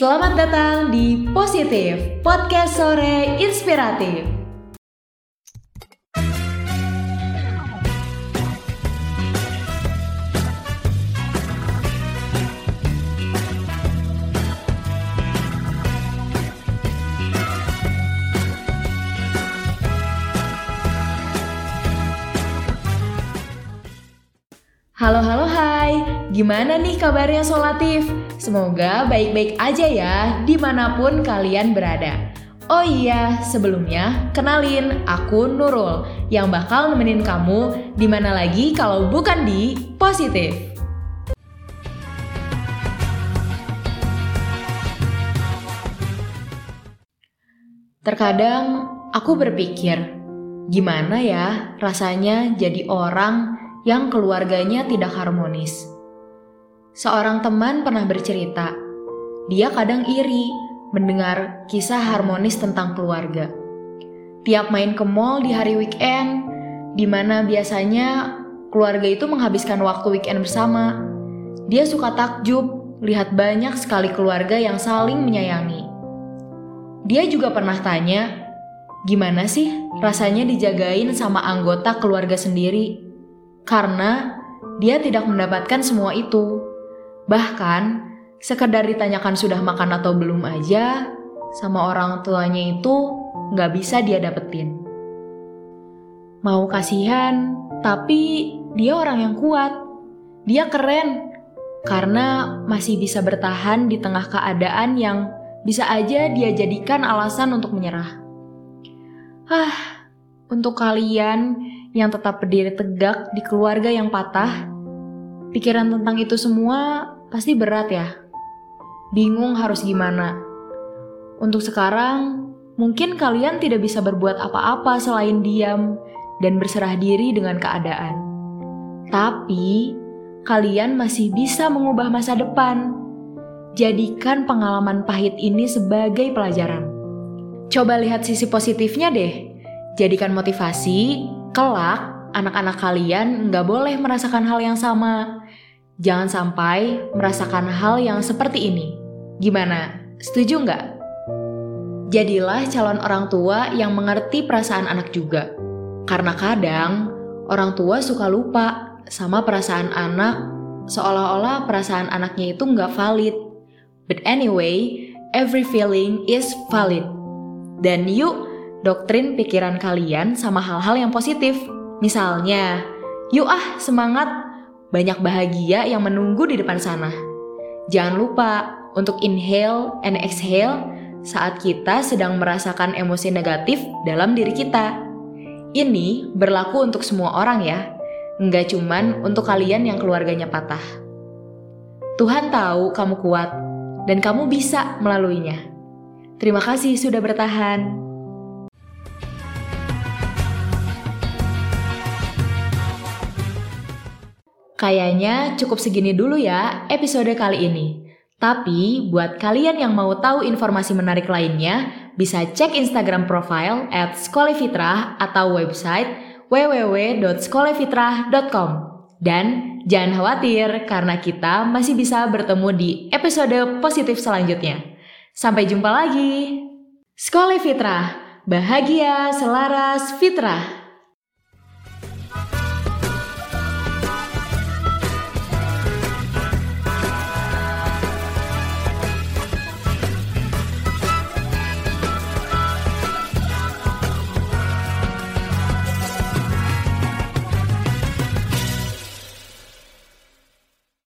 Selamat datang di Positif, podcast sore inspiratif. Halo halo hai, gimana nih kabarnya Solatif? Semoga baik-baik aja ya di mana pun kalian berada. Oh iya, sebelumnya kenalin aku Nurul yang bakal nemenin kamu di mana lagi kalau bukan di Positif. Terkadang aku berpikir, gimana ya rasanya jadi orang yang keluarganya tidak harmonis. Seorang teman pernah bercerita, dia kadang iri mendengar kisah harmonis tentang keluarga. Tiap main ke mall di hari weekend, di mana biasanya keluarga itu menghabiskan waktu weekend bersama, dia suka takjub lihat banyak sekali keluarga yang saling menyayangi. Dia juga pernah tanya, gimana sih rasanya dijagain sama anggota keluarga sendiri? karena dia tidak mendapatkan semua itu. Bahkan, sekedar ditanyakan sudah makan atau belum aja, sama orang tuanya itu nggak bisa dia dapetin. Mau kasihan, tapi dia orang yang kuat. Dia keren, karena masih bisa bertahan di tengah keadaan yang bisa aja dia jadikan alasan untuk menyerah. Ah, untuk kalian yang tetap berdiri tegak di keluarga yang patah, pikiran tentang itu semua pasti berat ya. Bingung harus gimana. Untuk sekarang, mungkin kalian tidak bisa berbuat apa-apa selain diam dan berserah diri dengan keadaan. Tapi, kalian masih bisa mengubah masa depan. Jadikan pengalaman pahit ini sebagai pelajaran. Coba lihat sisi positifnya deh. Jadikan motivasi Kelak, anak-anak kalian nggak boleh merasakan hal yang sama. Jangan sampai merasakan hal yang seperti ini. Gimana? Setuju nggak? Jadilah calon orang tua yang mengerti perasaan anak juga. Karena kadang orang tua suka lupa sama perasaan anak seolah-olah perasaan anaknya itu nggak valid. But anyway, every feeling is valid. Dan yuk doktrin pikiran kalian sama hal-hal yang positif. Misalnya, yuk ah semangat, banyak bahagia yang menunggu di depan sana. Jangan lupa untuk inhale and exhale saat kita sedang merasakan emosi negatif dalam diri kita. Ini berlaku untuk semua orang ya, nggak cuman untuk kalian yang keluarganya patah. Tuhan tahu kamu kuat dan kamu bisa melaluinya. Terima kasih sudah bertahan. Kayaknya cukup segini dulu ya episode kali ini. Tapi buat kalian yang mau tahu informasi menarik lainnya, bisa cek Instagram profile at Skolefitra atau website www.skolefitrah.com. Dan jangan khawatir karena kita masih bisa bertemu di episode positif selanjutnya. Sampai jumpa lagi. Skolefitra, bahagia selaras fitrah.